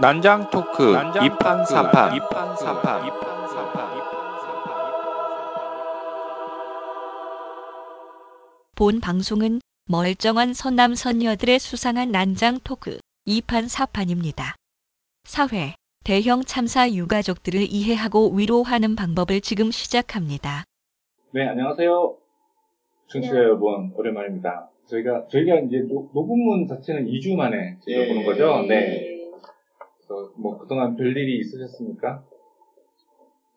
난장 토크 2판 4판 본 방송은 멀쩡한 선남 선녀들의 수상한 난장 토크 2판 4판입니다. 사회, 대형 참사 유가족들을 이해하고 위로하는 방법을 지금 시작합니다. 네, 안녕하세요. 청취자 여러분, 오랜만입니다. 저희가, 저희가 이제 노, 녹음분 자체는 2주 만에 저희가 예. 보는 거죠? 네. 그 래서 뭐 그동안 별일이 있으셨습니까?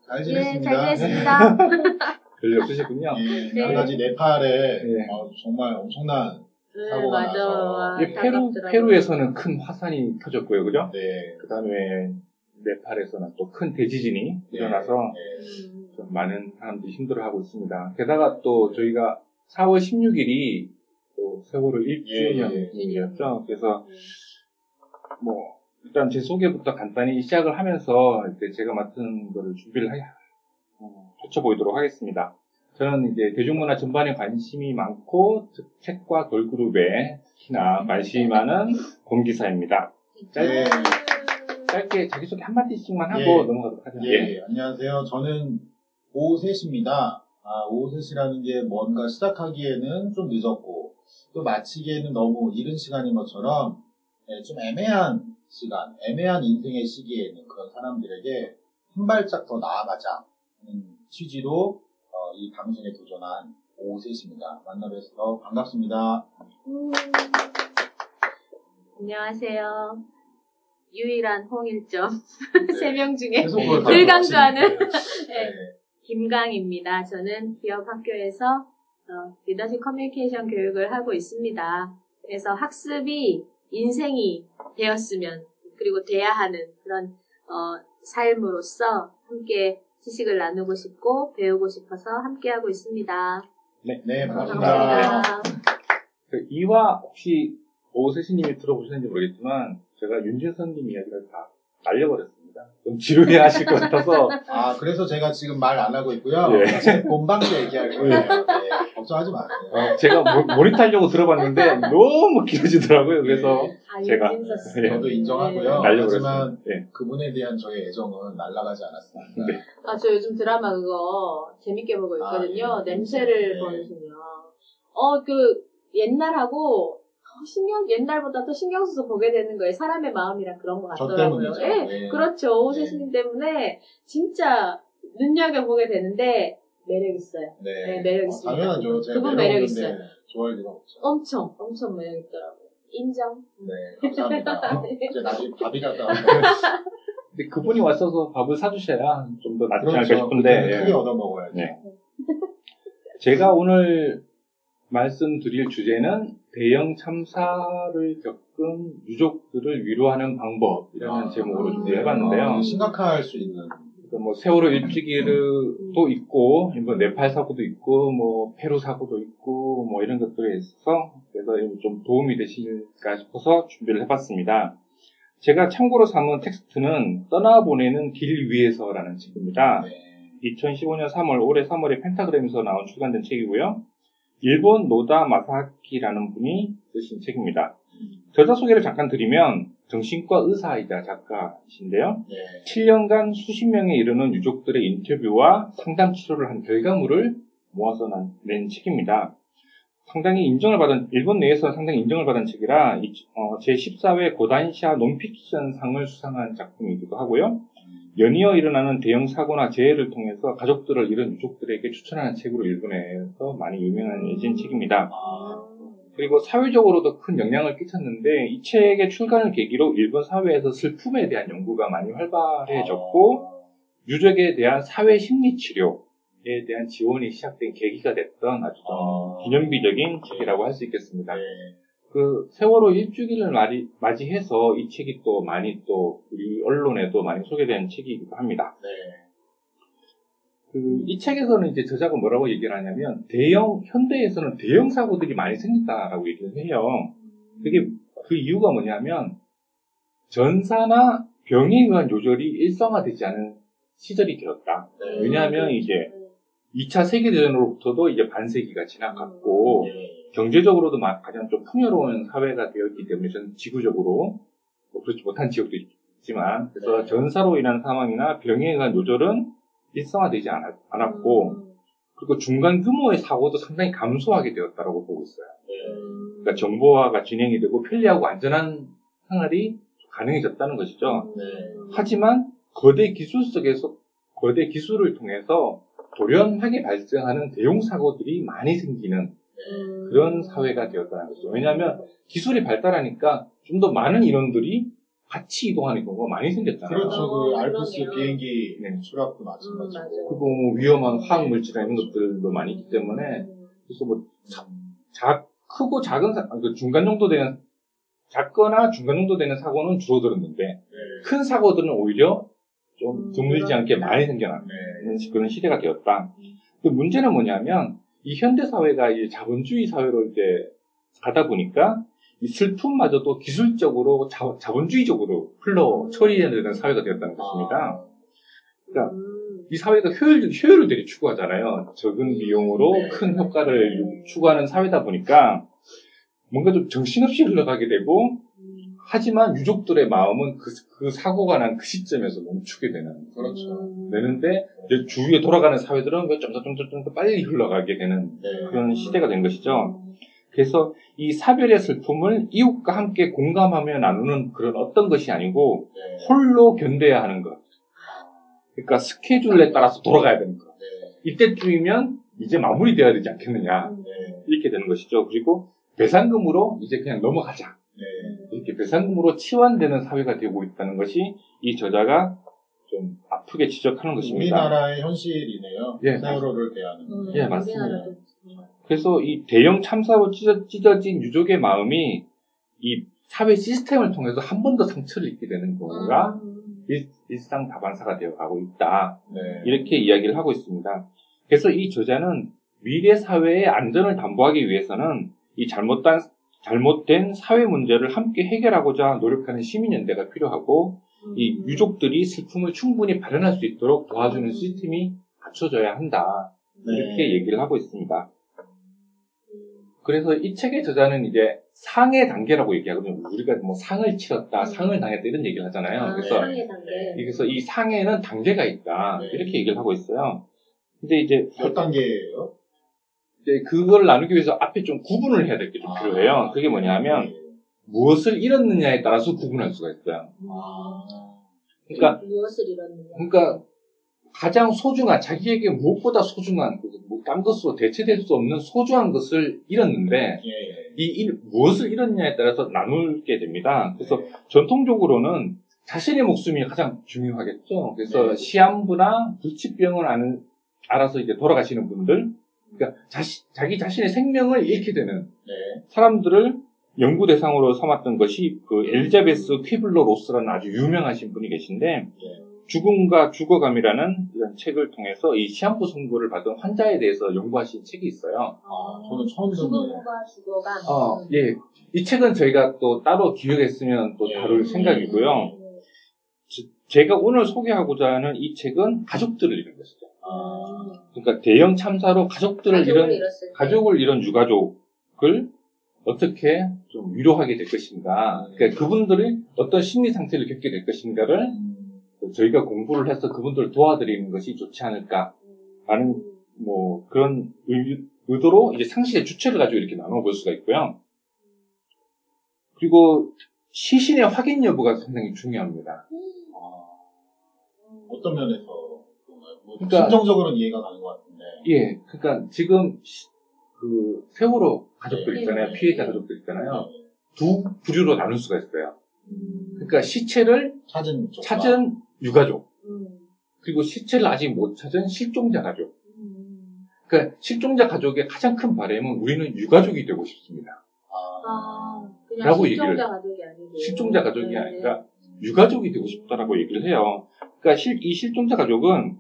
잘 예, 지냈습니다. 잘 지냈습니다. 별일 없으셨군요. 예, 네. 한 가지 네팔에 예. 어, 정말 엄청난 네, 사고가 맞아. 나서. 와, 이 페루, 안타깝더라고요. 페루에서는 큰 화산이 터졌고요, 그죠? 네, 그 다음에 네팔에서는 또 큰 대지진이 네, 일어나서 네. 음, 좀 많은 사람들이 힘들어하고 있습니다. 게다가 또 저희가 4월 16일이 또 세월호 1주년이었죠. 그래서 뭐 일단 제 소개부터 간단히 시작을 하면서 이제 제가 맡은 거를 준비를 해, 어, 펼쳐보도록 하겠습니다. 저는 이제 대중문화 전반에 관심이 많고 즉 책과 걸그룹에 특히나 관심이 많은 공기사입니다. 짧, 네. 짧게 자기소개 한마디씩만 하고 예. 넘어가도록 하죠. 예, 안녕하세요. 저는 오셋입니다. 아, 오셋이라는 게 뭔가 시작하기에는 좀 늦었고, 또 마치기에는 너무 이른 시간인 것처럼, 예, 좀 애매한 시간, 애매한 인생의 시기에 있는 그런 사람들에게 한 발짝 더 나아가자. 하는 취지로, 어, 이 방송에 도전한 오셋입니다. 만나뵈서 반갑습니다. 음. 안녕하세요. 유일한 홍일점. 세 명 중에 그걸 들강조하는 반갑습니다. 네. 김강입니다. 저는 기업 학교에서 어, 리더십 커뮤니케이션 교육을 하고 있습니다. 그래서 학습이 인생이 되었으면 그리고 돼야 하는 그런 어, 삶으로서 함께 지식을 나누고 싶고 배우고 싶어서 함께 하고 있습니다. 네, 반갑습니다. 반갑습니다. 그 이화 혹시 오세시님이 들어보셨는지 모르겠지만 제가 윤진선님 이야기를 다 날려버렸습니다. 좀 지루해 하실 것 같아서 아, 그래서 제가 지금 말 안 하고 있고요. 예. 제 본방도 얘기할 거예요. 네, 걱정하지 마세요. 어, 제가 모, 모니터하려고 들어봤는데 너무 길어지더라고요. 그래서 아, 제가-. 예. 저도 인정하고요. 네. 하지만 예. 그분에 대한 저의 애정은 날아가지 않았습니다. 네. 아, 저 요즘 드라마 그거 재밌게 보고 있거든요. 아, 예. 냄새를 네. 보내시면. 어, 그, 옛날하고, 어, 신경, 옛날보다 더 신경 써서 보게 되는 거예요. 사람의 마음이랑 그런 것저 같더라고요. 예, 네. 그렇죠. 오세시님 때문에 진짜 눈여겨 보게 되는데, 매력 있어요. 네. 네, 매력 어, 있습니다. 당연하죠. 제가 그분 매력 매력 있어요. 좋아할 리가 없죠. 엄청, 엄청 매력 있더라고요. 인정. 네, 감사합니다. 어, 이제 나중에 밥이 갔다 근데 그분이 왔어서 밥을 사주셔야 좀 더 낫지 않을까 그렇죠. 싶은데 크게 예. 얻어 먹어야죠. 네. 제가 오늘 말씀드릴 주제는 대형 참사를 겪은 유족들을 위로하는 방법이라는 아, 제목으로 음. 준비해봤는데요. 어, 심각할 수 있는 뭐 세월호 일주기도 있고, 뭐 네팔 사고도 있고, 뭐 페루 사고도 있고, 뭐 이런 것들에 있어서 그래서 좀 도움이 되실까 싶어서 준비를 해봤습니다. 제가 참고로 삼은 텍스트는 떠나보내는 길 위에서라는 책입니다. 네. 2015년 3월, 올해 3월에 펜타그램에서 나온 출간된 책이고요. 일본 노다 마사키라는 분이 쓰신 책입니다. 저자 소개를 잠깐 드리면 정신과 의사이자 작가이신데요. 네. 7년간 수십 명에 이르는 유족들의 인터뷰와 상담 치료를 한 결과물을 모아서 난- 낸 책입니다. 상당히 인정을 받은, 일본 내에서 상당히 인정을 받은 책이라, 이- 어, 제14회 고단시아 논픽션 상을 수상한 작품이기도 하고요. 연이어 일어나는 대형 사고나 재해를 통해서 가족들을 잃은 유족들에게 추천하는 책으로 일본에서 많이 유명해진 책입니다. 아, 그리고 사회적으로도 큰 영향을 끼쳤는데 이 책의 출간을 계기로 일본 사회에서 슬픔에 대한 연구가 많이 활발해졌고 어, 유족에 대한 사회 심리 치료에 대한 지원이 시작된 계기가 됐던 아주 좀 어. 기념비적인 책이라고 할 수 있겠습니다. 네. 그 세월호 일주기를 맞이- 맞이해서 이 책이 또 많이 또 우리 언론에도 많이 소개된 책이기도 합니다. 네. 그 이 책에서는 이제 저자가 뭐라고 얘기를 하냐면 대형 현대에서는 대형 사고들이 많이 생겼다라고 얘기를 해요. 그게 그 이유가 뭐냐면 전사나 병에 의한 요절이 일상화되지 않은 시절이 길었다. 네. 왜냐하면 이제 2차 세계대전으로부터도 이제 반세기가 지나갔고 네. 경제적으로도 막 가장 좀 풍요로운 사회가 되었기 때문에 저는 지구적으로 뭐 그렇지 못한 지역도 있- 있지만 그래서 네. 전사로 인한 사망이나 병에 의한 요절은 일상화되지 않았, 않았고 음. 그리고 중간 규모의 사고도 상당히 감소하게 되었다고 보고 있어요. 네. 그러니까 정보화가 진행이 되고 편리하고 안전한 생활이 가능해졌다는 것이죠. 네. 하지만 거대 기술 속에서 거대 기술을 통해서 돌연하게 발생하는 대형 사고들이 많이 생기는 음. 그런 사회가 되었다는 거죠. 왜냐하면 기술이 발달하니까 좀 더 많은 인원들이 같이 이동하는 경우가 많이 생겼잖아요. 그렇죠. 그 어, 알프스. 비행기 네. 추락도 음, 마찬가지고. 맞아요. 그리고 뭐 위험한 화학 물질이나 이런 것들도 많이 있기 때문에 음. 그래서 뭐 자, 자- 크고 작은 사, 그 중간 정도 되는 작거나 중간 정도 되는 사고는 줄어들었는데 네. 큰 사고들은 오히려 좀 음, 드물지 않게. 많이 생겨나는 네. 그런 시대가 되었다. 근데 문제는 뭐냐면 이 현대 사회가 이 자본주의 사회로 이제 가다 보니까 이 슬픔마저도 기술적으로 자, 자본주의적으로 흘러 처리해야 되는 사회가 되었다는 것입니다. 그러니까 음. 이 사회가 효율, 효율을 되게 추구하잖아요. 적은 비용으로 네. 큰 효과를 추구하는 사회다 보니까 뭔가 좀 정신없이 흘러가게 되고 음. 하지만 유족들의 마음은 그, 그 사고가 난 그 시점에서 멈추게 되는 그렇죠. 음. 되는데 이제 주위에 돌아가는 사회들은 왜 점점점점 더 빨리 흘러가게 되는 네. 그런 시대가 된 것이죠. 그래서 이 사별의 슬픔을 이웃과 함께 공감하며 나누는 그런 어떤 것이 아니고 네. 홀로 견뎌야 하는 것. 그러니까 스케줄에 따라서 돌아가야 되는 것. 네. 이때쯤이면 이제 마무리되어야 되지 않겠느냐. 네. 이렇게 되는 것이죠. 그리고 배상금으로 이제 그냥 넘어가자. 네. 이렇게 배상금으로 치환되는 사회가 되고 있다는 것이 이 저자가 좀 아프게 지적하는 것입니다. 우리나라의 현실이네요. 예, 세월호를 대하는. 음. 예, 맞습니다. 그래서 이 대형 참사로 찢어, 찢어 진 유족의 마음이 이 사회 시스템을 통해서 한 번 더 상처를 입게 되는 경우가 음. 일, 일상 다반사가 되어가고 있다. 네. 이렇게 이야기를 하고 있습니다. 그래서 이 저자는 미래 사회의 안전을 담보하기 위해서는 이 잘못된, 잘못된 사회 문제를 함께 해결하고자 노력하는 시민연대가 필요하고 이 음. 유족들이 슬픔을 충분히 발현할 수 있도록 도와주는 시스템이 갖춰져야 한다. 네. 이렇게 얘기를 하고 있습니다. 그래서 이 책의 저자는 이제 상해 단계라고 얘기하거든요. 우리가 뭐 상을 치렀다, 상을 당했다 이런 얘기를 하잖아요. 아, 그래서 상해 단계. 그래서 이 상해는 단계가 있다 네. 이렇게 얘기를 하고 있어요. 근데 이제 몇 단계예요? 이제 그걸 나누기 위해서 앞에 좀 구분을 해야 될 게좀 아. 필요해요. 그게 뭐냐면 네. 무엇을 잃었느냐에 따라서 구분할 수가 있어요. 아. 그러니까 무엇을 잃었느냐. 그러니까 가장 소중한 자기에게 무엇보다 소중한 뭐딴 것으로 대체될 수 없는 소중한 것을 잃었는데 예. 이 일- 무엇을 잃었냐에 따라서 나누게 됩니다. 그래서 네. 전통적으로는 자신의 목숨이 가장 중요하겠죠. 그래서 네. 시한부나 불치병을 안, 알아서 이제 돌아가시는 분들, 그러니까 자시, 자기 자신의 생명을 잃게 되는 네. 사람들을 연구 대상으로 삼았던 것이 그 엘리자베스 퀴블러 로스라는 아주 유명하신 분이 계신데 네. 죽음과 죽어감이라는 이런 책을 통해서 이 시한부 선고를 받은 환자에 대해서 연구하신 책이 있어요. 아, 저는 처음 듣네요. 죽음과 죽어감. 어, 예. 이 책은 저희가 또 따로 기획했으면 또 예. 다룰 생각이고요. 음. 제가 오늘 소개하고자 하는 이 책은 가족들을 잃은 것이죠. 아. 그러니까 대형 참사로 가족들을 가족을 잃은 잃었을 때. 가족을 잃은 유가족을 어떻게 좀 위로하게 될 것인가. 그러니까 그분들이 어떤 심리 상태를 겪게 될 것인가를 음. 저희가 공부를 해서 그분들을 도와드리는 것이 좋지 않을까. 라는 뭐 그런 의, 의도로 이제 상식의 주체를 가지고 이렇게 나눠볼 수가 있고요. 그리고 시신의 확인 여부가 상당히 중요합니다. 아. 어떤 면에서 그런가요? 뭐 그러니까- 심정적으로는 이해가 가는 것 같은데. 예, 그러니까 지금 시- 그 세월호 가족들 네. 있잖아요. 네. 피해자 가족들 있잖아요. 네. 두 부류로 나눌 수가 있어요. 음. 그러니까 시체를 찾은 쪽. 찾은 유가족, 음. 그리고 시체를 아직 못 찾은 실종자 가족. 음. 그러니까 실종자 가족의 가장 큰 바람은 우리는 유가족이 되고 싶습니다. 아. 아, 그냥 라고 실종자 얘기를- 가족이 아니고. 실종자 가족이 네. 아니라 유가족이 되고 싶다라고 얘기를 해요. 그러니까 실- 이 실종자 가족은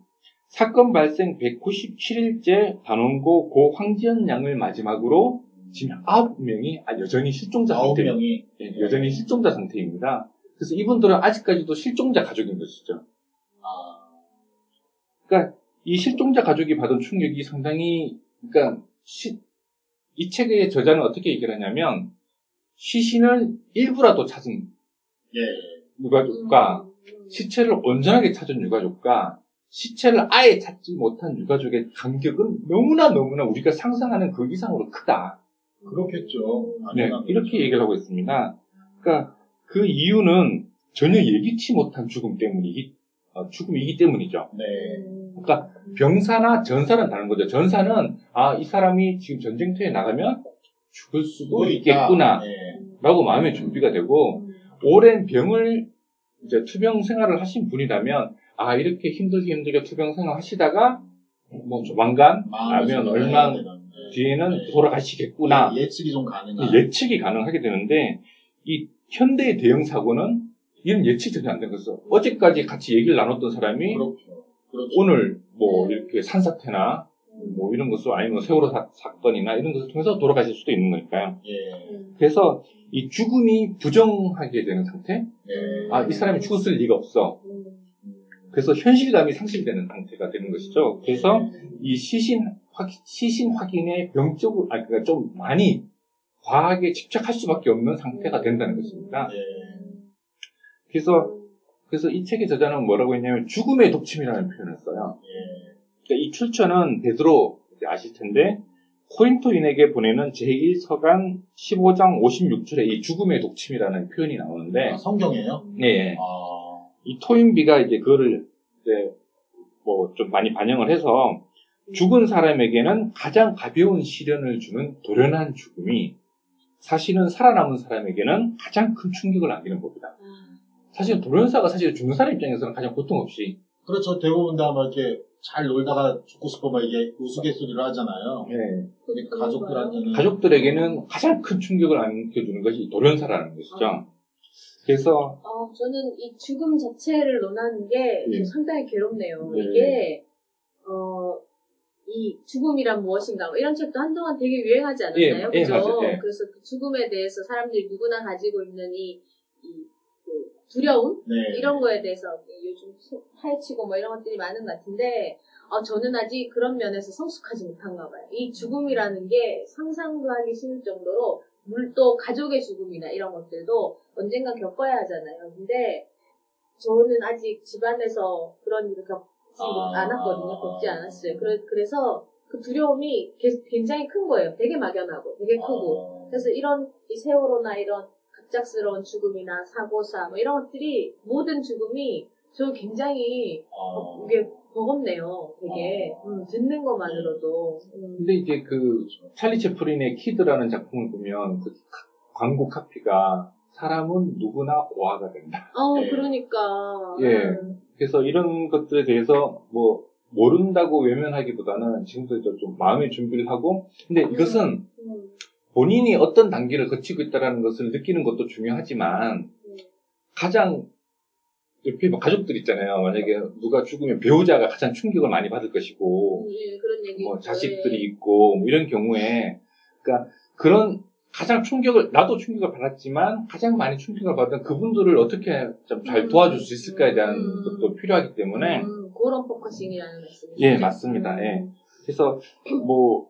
사건 발생 197일째 단원고 고 황지연 양을 마지막으로 지금 9명이 여전히 실종자 아홉 상태, 명이. 예, 여전히 실종자 상태입니다. 그래서 이분들은 아직까지도 실종자 가족인 것이죠. 아. 그러니까 이 실종자 가족이 받은 충격이 상당히 그러니까 시- 이 책의 저자는 어떻게 얘기를 하냐면 시신을 일부라도 찾은 예. 유가족과 음. 시체를 온전하게 찾은 유가족과 시체를 아예 찾지 못한 유가족의 간격은 너무나 너무나 우리가 상상하는 그 이상으로 크다. 그렇겠죠. 네. 이렇게 얘기를 하고 있습니다. 그러니까 그 이유는 전혀 예기치 못한 죽음 때문이기, 어, 죽음이기 때문이죠. 네. 그러니까 병사나 전사는 다른 거죠. 전사는 아, 이 사람이 지금 전쟁터에 나가면 죽을 수도 있겠구나. 네. 라고 마음의 준비가 되고 오랜 병을 이제 투병 생활을 하신 분이라면 아 이렇게 힘들게 힘들게 투병 생활 하시다가 뭐 조만간 준비를 얼마 네. 뒤에는 네. 돌아가시겠구나 예, 예측이 좀 가능한. 예측이 가능하게 되는데 이 현대의 대형 사고는 이런 예측이 전혀 안 되는 거죠. 어제까지 같이 얘기를 나눴던 사람이 그렇죠. 그렇죠. 오늘 뭐 네. 이렇게 산사태나 뭐 이런 것을 아니면 세월호 사, 건이나 이런 것을 통해서 돌아가실 수도 있는 거니까요. 예. 그래서 이 죽음이 부정하게 되는 상태? 네. 아, 이 사람이 죽었을 리가 없어. 그래서 현실감이 상실되는 상태가 되는 것이죠. 그래서 이 시신 확, 시신 확인에 병적으로, 아, 그러니까 좀 많이 과하게 집착할 수밖에 없는 상태가 된다는 것입니다. 예. 그래서, 그래서 이 책의 저자는 뭐라고 했냐면 죽음의 독침이라는 표현을 써요. 예. 그러니까 이 출처는 베드로 아실 텐데 코린토인에게 보내는 제1서간 15장 56절에 이 죽음의 독침이라는 표현이 나오는데 아, 성경이에요? 예, 예. 아. 이 토인비가 이제 그거를 이제 뭐 좀 많이 반영을 해서 죽은 사람에게는 가장 가벼운 시련을 주는 도련한 죽음이 사실은 살아남은 사람에게는 가장 큰 충격을 안기는 법이다. 사실 도련사가 사실 죽는 사람 입장에서는 가장 고통 없이 그렇죠. 대부분 다 막 이렇게 잘 놀다가 죽고 싶어 막 이게 우스갯소리를 하잖아요. 예, 근데 가족들한테는 가족들에게는 가장 큰 충격을 안겨주는 것이 도련사라는 것이죠. 그래서 어, 저는 이 죽음 자체를 논하는 게 예. 상당히 괴롭네요. 네. 이게, 어, 이 죽음이란 무엇인가, 뭐 이런 책도 한동안 되게 유행하지 않았나요? 예, 예, 그죠? 예. 그래서 그 죽음에 대해서 사람들이 누구나 가지고 있는 이, 이, 그 두려움? 네. 이런 거에 대해서 요즘 소- 파헤치고 뭐 이런 것들이 많은 것 같은데, 어, 저는 아직 그런 면에서 성숙하지 못한가 봐요. 이 죽음이라는 게 상상도 하기 쉬울 정도로, 물또 가족의 죽음이나 이런 것들도 언젠가 겪어야 하잖아요. 근데 저는 아직 집안에서 그런 일을 겪지 아. 않았거든요. 겪지 않았어요. 그래, 그래서 그 두려움이 게- 굉장히 큰 거예요. 되게 막연하고, 되게 크고. 아. 그래서 이런 이 세월호나 이런 갑작스러운 죽음이나 사고사 뭐 이런 것들이 모든 죽음이 저 굉장히 어, 아. 이게 버겁네요. 되게 아. 음, 듣는 것만으로도. 음. 근데 이제 그 찰리 채플린의 키드라는 작품을 보면 그 카- 광고 카피가 사람은 누구나 고아가 된다. 어, 네. 그러니까. 예. 음. 그래서 이런 것들에 대해서 뭐 모른다고 외면하기보다는 지금부터 좀 마음의 준비를 하고 근데 이것은 음. 본인이 어떤 단계를 거치고 있다는 것을 느끼는 것도 중요하지만 음. 가장 옆에 뭐 가족들 있잖아요. 만약에 누가 죽으면 배우자가 가장 충격을 많이 받을 것이고 음, 예, 그런 얘기. 뭐. 자식들이 예. 있고 뭐 이런 경우에 그러니까 그런 가장 충격을 나도 충격을 받았지만 가장 많이 충격을 받은 그분들을 어떻게 좀 잘 음. 도와줄 수 있을까에 대한 음. 것도 필요하기 때문에 음, 그런 focusing이라는 말씀이죠. 예, 맞습니다. 예. 그래서 뭐,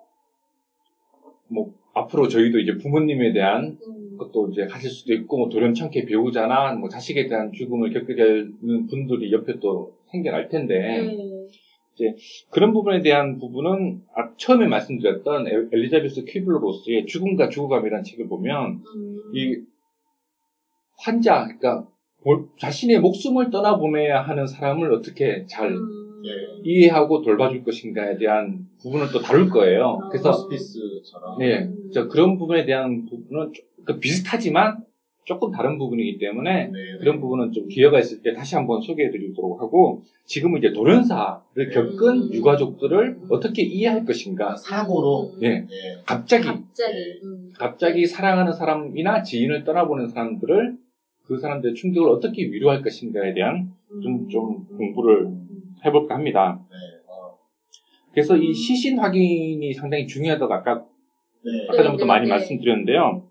뭐 앞으로 저희도 이제 부모님에 대한 음. 것도 이제 하실 수도 있고 뭐 우연찮게 배우자나 뭐 자식에 대한 죽음을 겪게 되는 분들이 옆에 또 생겨날 텐데 예. 그런 부분에 대한 부분은 아, 처음에 말씀드렸던 엘- 엘리자베스 퀴블로로스의 죽음과 죽어감이라는 책을 보면 음. 이 환자 그러니까 볼- 자신의 목숨을 떠나보내야 하는 사람을 어떻게 잘 음. 예. 이해하고 돌봐줄 것인가에 대한 부분을 또 다룰 거예요. 어. 그래서 호스피스처럼. 예, 저 그런 부분에 대한 부분은 조- 그 비슷하지만 조금 다른 부분이기 때문에 네. 그런 부분은 좀 기회가 있을 때 다시 한번 소개해드리도록 하고 지금은 이제 돌연사를 겪은 음. 유가족들을 어떻게 이해할 것인가 사고로. 음. 예. 예. 갑자기 갑자기. 네. 음. 갑자기 사랑하는 사람이나 지인을 떠나보는 사람들을 그 사람들의 충격을 어떻게 위로할 것인가에 대한 좀, 좀 공부를 해볼까 합니다. 네. 어. 그래서 이 시신 확인이 상당히 중요하다고 아까 네. 아까 전부터 네, 많이 네. 말씀드렸는데요.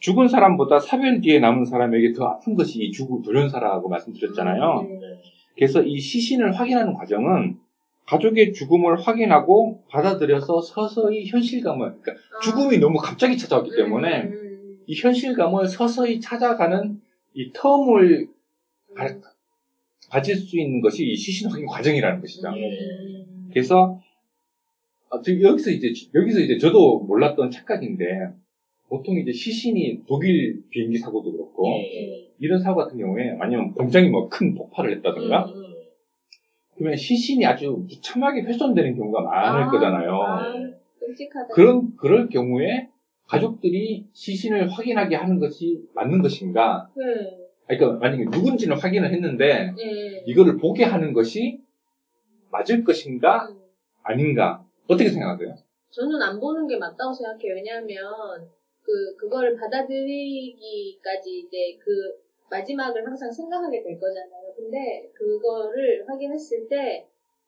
죽은 사람보다 사별 뒤에 남은 사람에게 더 아픈 것이 이 죽음 돌연사라고 말씀드렸잖아요. 네. 그래서 이 시신을 확인하는 과정은 가족의 죽음을 확인하고 받아들여서 서서히 현실감을, 그러니까 아. 죽음이 너무 갑자기 찾아왔기 때문에 음, 음, 이 현실감을 서서히 찾아가는 이 텀을 가- 가질 수 있는 것이 이 시신 확인 과정이라는 것이죠. 예. 음. 그래서 아, 저 여기서 이제 여기서 이제 저도 몰랐던 착각인데 보통 이제 시신이 독일 비행기 사고도 그렇고 예. 이런 사고 같은 경우에 아니면 공장이 뭐큰 폭발을 했다든가 음, 음. 그러면 시신이 아주 무참하게 훼손되는 경우가 많을 아, 거잖아요. 아. 그런 그럴 경우에 가족들이 시신을 확인하게 하는 것이 맞는 것인가? 네. 아니, 그러니까 만약에 누군지는 확인을 했는데 네. 이거를 보게 하는 것이 맞을 것인가 음. 아닌가 어떻게 생각하세요? 저는 안 보는 게 맞다고 생각해요. 왜냐하면 그 그거를 받아들이기까지 이제 그 마지막을 항상 생각하게 될 거잖아요. 근데 그거를 확인했을 때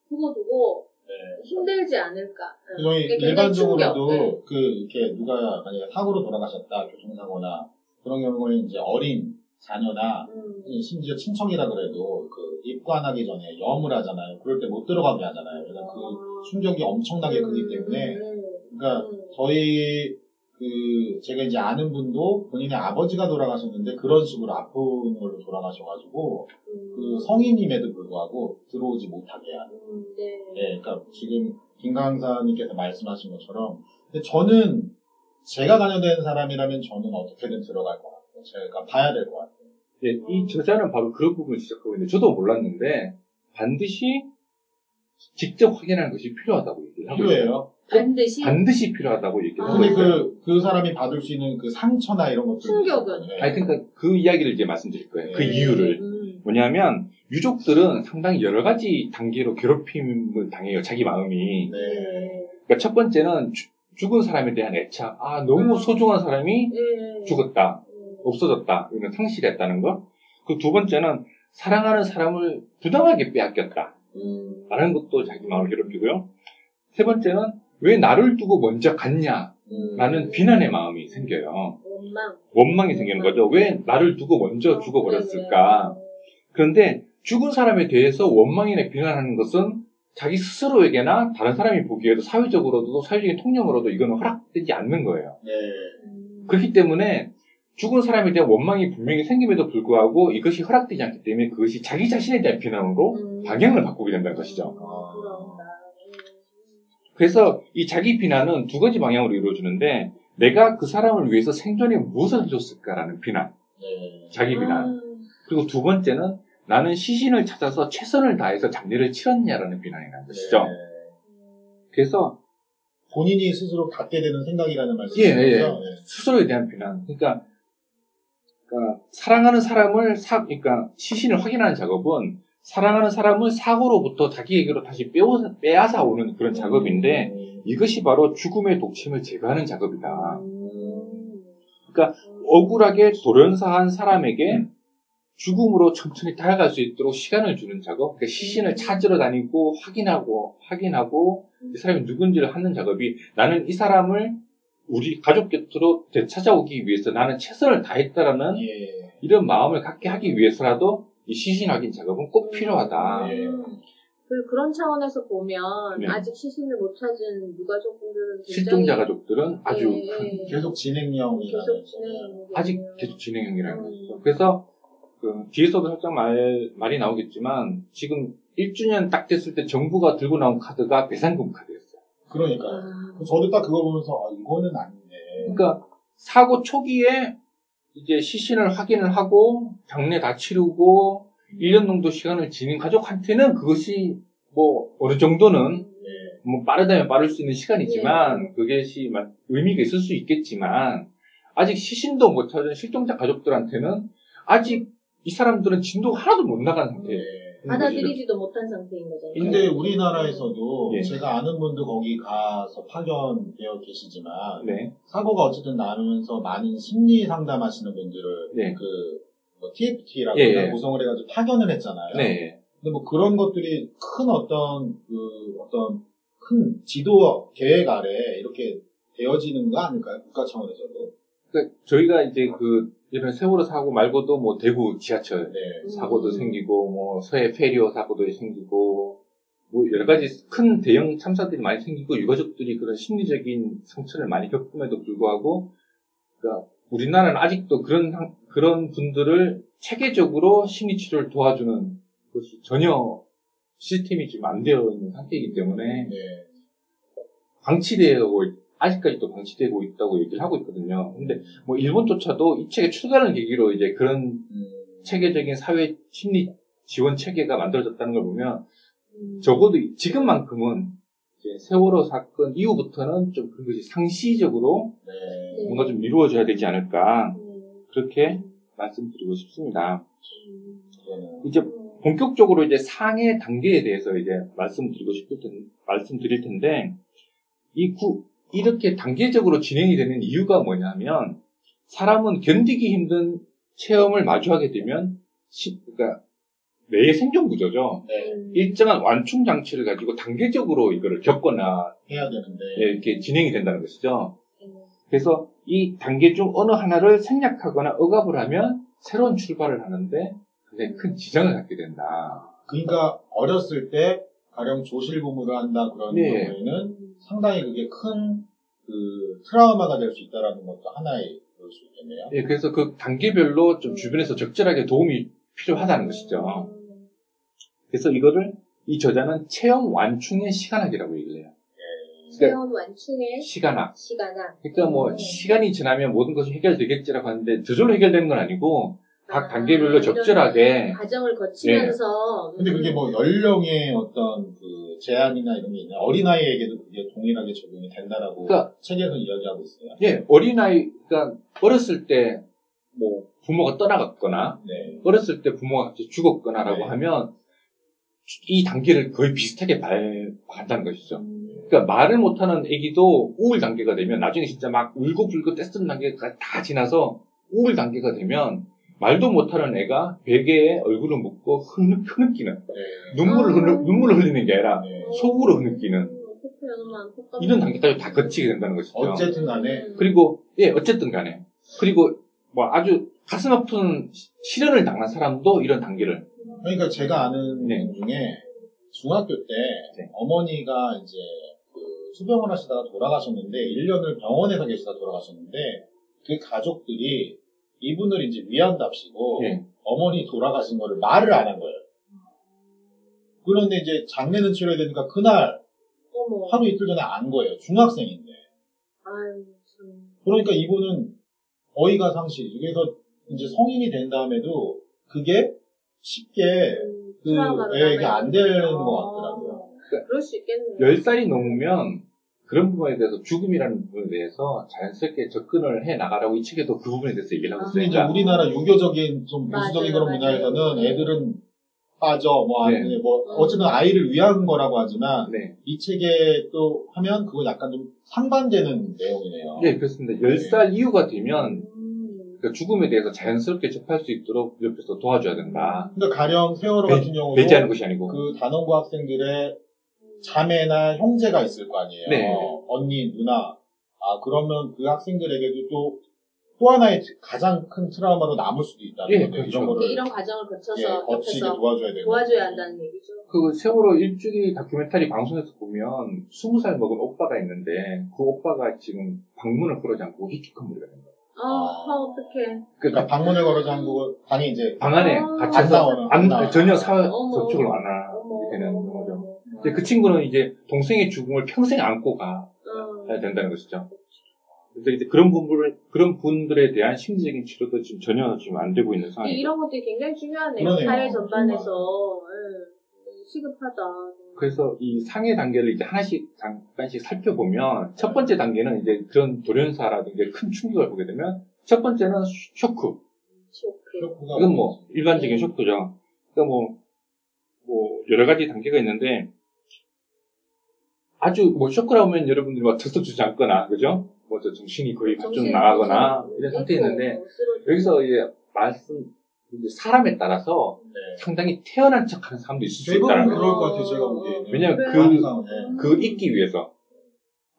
두고 두고 네. 힘들지 않을까. 굉장히 충격. 일반적으로도 네. 그 이렇게 누가 만약에 사고로 돌아가셨다 교통사고나 그런 경우에 이제 어린 자녀나 음. 심지어 친척이라 그래도 그 입관하기 전에 염을 하잖아요. 그럴 때 못 들어가게 하잖아요. 그러니까 그 충격이 엄청나게 크기 때문에 음, 그러니까 음. 저희 그 제가 이제 아는 분도 본인의 아버지가 돌아가셨는데 그런 식으로 아픈 걸로 돌아가셔가지고 음. 그 성인임에도 불구하고 들어오지 못하게 하는. 음, 네. 예, 그러니까 지금 김 강사님께서 말씀하신 것처럼 근데 저는 제가 관여된 사람이라면 저는 어떻게든 들어갈 것 같아요. 제가 봐야 될 것 같아요. 예, 이 저자는 바로 그런 부분을 지적하고 있는데 저도 몰랐는데 반드시 직접 확인하는 것이 필요하다고 얘기를 하고 있어요. 필요해요. 반드시 반드시 필요하다고 얘기를 아. 하고 근데 있어요. 그, 그 사람이 받을 수 있는 그 상처나 이런 것들. 충격은? 아니 그러니까 그 이야기를 이제 말씀드릴 거예요. 그 네. 이유를 음. 뭐냐면 유족들은 상당히 여러 가지 단계로 괴롭힘을 당해요. 자기 마음이. 네. 그러니까 첫 번째는 주- 죽은 사람에 대한 애착. 아 너무 소중한 사람이 네. 죽었다, 음. 없어졌다, 이런 상실했다는 거. 그두 번째는 사랑하는 사람을 부당하게 빼앗겼다. 음. 라는 것도 자기 마음을 괴롭히고요. 세 번째는 왜 나를 두고 먼저 갔냐? 음. 라는 비난의 마음이 생겨요. 원망. 원망이 생기는 거죠. 왜 나를 두고 먼저 어, 죽어버렸을까? 그런데 죽은 사람에 대해서 원망이나 비난하는 것은 자기 스스로에게나 다른 사람이 보기에도 사회적으로도 사회적인 통념으로도 이거는 허락되지 않는 거예요. 네. 음. 그렇기 때문에 죽은 사람에 대한 원망이 분명히 생김에도 불구하고 이것이 허락되지 않기 때문에 그것이 자기 자신에 대한 비난으로 음. 방향을 바꾸게 된다는 것이죠. 음, 그런다. 그래서 이 자기 비난은 두 가지 방향으로 이루어지는데 내가 그 사람을 위해서 생전에 무엇을 해줬을까라는 비난, 네. 자기 비난. 음. 그리고 두 번째는 나는 시신을 찾아서 최선을 다해서 장례를 치렀냐라는 비난이라는 것이죠. 네. 그래서 본인이 스스로 갖게 되는 생각이라는 예, 말씀이죠. 예. 네. 스스로에 대한 비난. 그러니까, 그러니까 사랑하는 사람을 사, 그러니까 시신을 확인하는 작업은 사랑하는 사람을 사고로부터 자기에게로 다시 빼앗아, 빼앗아 오는 그런 작업인데 음. 이것이 바로 죽음의 독침을 제거하는 작업이다. 음. 그러니까 억울하게 돌연사한 사람에게 죽음으로 천천히 다가갈 수 있도록 시간을 주는 작업, 그러니까 시신을 찾으러 다니고 확인하고 확인하고 이 사람이 누군지를 하는 작업이 나는 이 사람을 우리 가족 곁으로 되찾아오기 위해서 나는 최선을 다했다라는 예. 이런 마음을 갖게 하기 위해서라도 이 시신 확인 작업은 꼭 필요하다. 예. 그 그런 차원에서 보면 네. 아직 시신을 못 찾은 유가족분들은 실종자 가족들은 아주 예, 큰 예. 계속 진행형이라는 계속 진행 아직 계속 진행형이라는 음. 거죠. 그래서 그 뒤에서도 살짝 말, 말이 나오겠지만 지금 1주년 딱 됐을 때 정부가 들고 나온 카드가 배상금 카드였어요. 그러니까 아, 저도 딱 그거 보면서 아, 이거는 아닌데. 그러니까 사고 초기에 이제 시신을 확인을 하고 장례 다 치르고 1년 정도 시간을 지닌 가족한테는 그것이 뭐 어느 정도는 예. 뭐 빠르다면 빠를 수 있는 시간이지만 그것이 막 의미가 있을 수 있겠지만 아직 시신도 못 찾은 실종자 가족들한테는 아직 이 사람들은 진도가 하나도 못 나간 상태예요. 예. 받아들이지도 못한 상태인 거잖아요. 근데 우리나라에서도 예. 제가 아는 분도 거기 가서 파견되어 계시지만 네, 사고가 어쨌든 나면서 많은 심리 상담하시는 분들을 네. 그뭐 TFT라고 예, 예. 구성을 해가지고 파견을 했잖아요. 네. 근데 뭐 그런 것들이 큰 어떤 그 어떤 큰 지도 계획 아래 이렇게 되어지는 거 아닐까요? 국가 차원에서도. 그러니까 저희가 이제 그 이런 세월호 사고 말고도 뭐 대구 지하철 네. 사고도 음. 생기고 뭐 서해 페리오 사고도 생기고 뭐 여러 가지 큰 대형 참사들이 많이 생기고 유가족들이 그런 심리적인 상처를 많이 겪음에도 불구하고 그러니까 우리나라는 아직도 그런 상- 그런 분들을 체계적으로 심리 치료를 도와주는 그것이 전혀 시스템이 지금 안 되어 있는 상태이기 때문에 네. 방치되고 있- 아직까지도 방치되고 있다고 얘기를 하고 있거든요. 근데 뭐 일본조차도 이 책의 출간을 계기로 이제 그런 음, 체계적인 사회 심리 지원 체계가 만들어졌다는 걸 보면 음. 적어도 지금만큼은 이제 세월호 사건 이후부터는 좀 그것이 상시적으로 네. 뭔가 좀 이루어져야 되지 않을까 음. 그렇게 말씀드리고 싶습니다. 이제 본격적으로 이제 상해 단계에 대해서 이제 말씀드리고 싶을 텐, 말씀드릴 텐데, 이 구, 이렇게 단계적으로 진행이 되는 이유가 뭐냐면, 사람은 견디기 힘든 체험을 마주하게 되면, 시, 그러니까, 뇌의 생존 구조죠. 네. 음. 일정한 완충 장치를 가지고 단계적으로 이거를 겪거나, 해야 되는데 예, 이렇게 진행이 된다는 것이죠. 음. 그래서 이 단계 중 어느 하나를 생략하거나 억압을 하면 새로운 출발을 하는데 굉장히 큰 지장을 갖게 된다. 그러니까 어렸을 때 가령 조실부무를 한다 그런 네. 경우에는 상당히 그게 큰 그 트라우마가 될 수 있다라는 것도 하나의 그럴 수 있겠네요. 예, 그래서 그 단계별로 좀 주변에서 적절하게 도움이 필요하다는 것이죠. 음. 그래서 이거를 이 저자는 체험 완충의 시간학이라고 얘기를 해요. 체험 완충의 시간학. 시간아. 그러니까 뭐 시간이 지나면 모든 것이 해결되겠지라고 하는데 저절로 해결되는 건 아니고 각 단계별로 아, 적절하게 과정을 거치면서. 근데 그게 뭐 연령의 어떤 그 제한이나 이런 게 있나요? 어린아이에게도 그게 동일하게 적용이 된다라고 그러니까- 책에서 이야기하고 있어요. 예, 어린아이 그러니까 어렸을 때 뭐 부모가 떠나갔거나 네. 어렸을 때 부모가 갑자기 죽었거나라고 네. 하면 이 단계를 거의 비슷하게 발, 간다는 것이죠. 음. 그러니까 말을 못하는 애기도 우울 단계가 되면 나중에 진짜 막 울고 불고 떼쓰는 단계가 다 지나서 우울 단계가 되면 말도 못하는 애가 베개에 얼굴을 묻고 흐느, 흐느끼는 네. 눈물을 아. 흐느, 눈물을 흘리는 게 아니라 네. 속으로 흐느끼는 음. 이런 단계까지 다 거치게 된다는 것이죠. 어쨌든 간에 음. 그리고 예 어쨌든 간에 그리고 뭐 아주 가슴 아픈 시- 시련을 당한 사람도 이런 단계를 그러니까 제가 아는 네. 분 중에 중학교 때 네. 어머니가 이제 그 수병을 하시다가 돌아가셨는데 1년을 병원에서 계시다 돌아가셨는데 그 가족들이 이분을 이제 위한답시고 예. 어머니 돌아가신 거를 말을 안 한 거예요. 그런데 이제 장례는 치러야 되니까 그날 어머. 하루 이틀 전에 안 거예요. 중학생인데. 아유, 참. 그러니까 이분은 어이가 상실. 그래서 이제 성인이 된 다음에도 그게 쉽게 음, 그, 트라우마로 예, 안 되는. 것 같더라고요. 그럴 수 있겠네요. 10살이 넘으면 그런 부분에 대해서 죽음이라는 부분에 대해서 자연스럽게 접근을 해 나가라고 이 책에도 그 부분에 대해서 얘기를 하고 근데 있어요. 그러니까 우리나라 유교적인 좀 보수적인 그런. 문화에서는 네. 애들은 빠져 뭐 네. 아니 뭐 어쨌든 아이를 위한 거라고 하지만 네. 이 책에 또 하면 그거 약간 좀 상반되는 내용이네요. 예, 그렇습니다. 10살 이후가 되면 음. 그 죽음에 대해서 자연스럽게 접할 수 있도록 옆에서 도와줘야 된다. 그러니까 가령 세월호 배- 같은 경우도 배제하는 것이 아니고. 그 단원고 학생들의 자매나 형제가 있을 거 아니에요. 네. 언니, 누나. 아 그러면 그 학생들에게도 또 또 하나의 가장 큰 트라우마로 남을 수도 있다는 예, 건데 그렇죠. 이런 거를 이런 과정을 거쳐서 예, 거치게 옆에서 도와줘야 되는 도와줘야 한다는 얘기죠. 그 세월호 일주기 다큐멘터리 방송에서 보면 20살 먹은 오빠가 있는데 그 오빠가 지금 방문을 걸어지 않고 히키코모리가 된 거예요. 아, 아 어떡해. 그러니까 방문을 걸어서 한국은 방이 이제 방 안에 아. 같이 안 나오는 안, 안 나오는. 전혀 사. 접촉을 안 하게 근데 그 친구는 이제 동생의 죽음을 평생 안고 가야 어. 된다는 것이죠. 그래서 이제 그런 분들, 그런 분들에 대한 심리적인 치료도 지금 전혀 지금 안 되고 있는 이- 상황이에요. 이런 것들이 굉장히 중요하네요. 그러네요. 사회 전반에서. 예. 시급하다. 그래서 이 상해 단계를 이제 하나씩 잠깐씩 살펴보면 첫 번째 단계는 이제 그런 돌연사라든지 큰 충격을 보게 되면 첫 번째는 쇼크. 쇼크. 이건 뭐 네. 일반적인 쇼크죠. 그러니까 뭐, 뭐 여러 가지 단계가 있는데 아주 뭐 쇼크라 하면 여러분들이 막 들썩 주지 않거나 그죠? 뭐저 정신이 거의 좀 나가거나 이런 상태 있는데 뭐. 여기서 이제 말씀 이제 사람에 따라서 네. 상당히 태어난 척하는 사람도 있을 수 있다는 그럴 거예요. 것 같아요, 제가 보기에는. 왜냐면? 그 항상, 네. 그걸 잊기 위해서.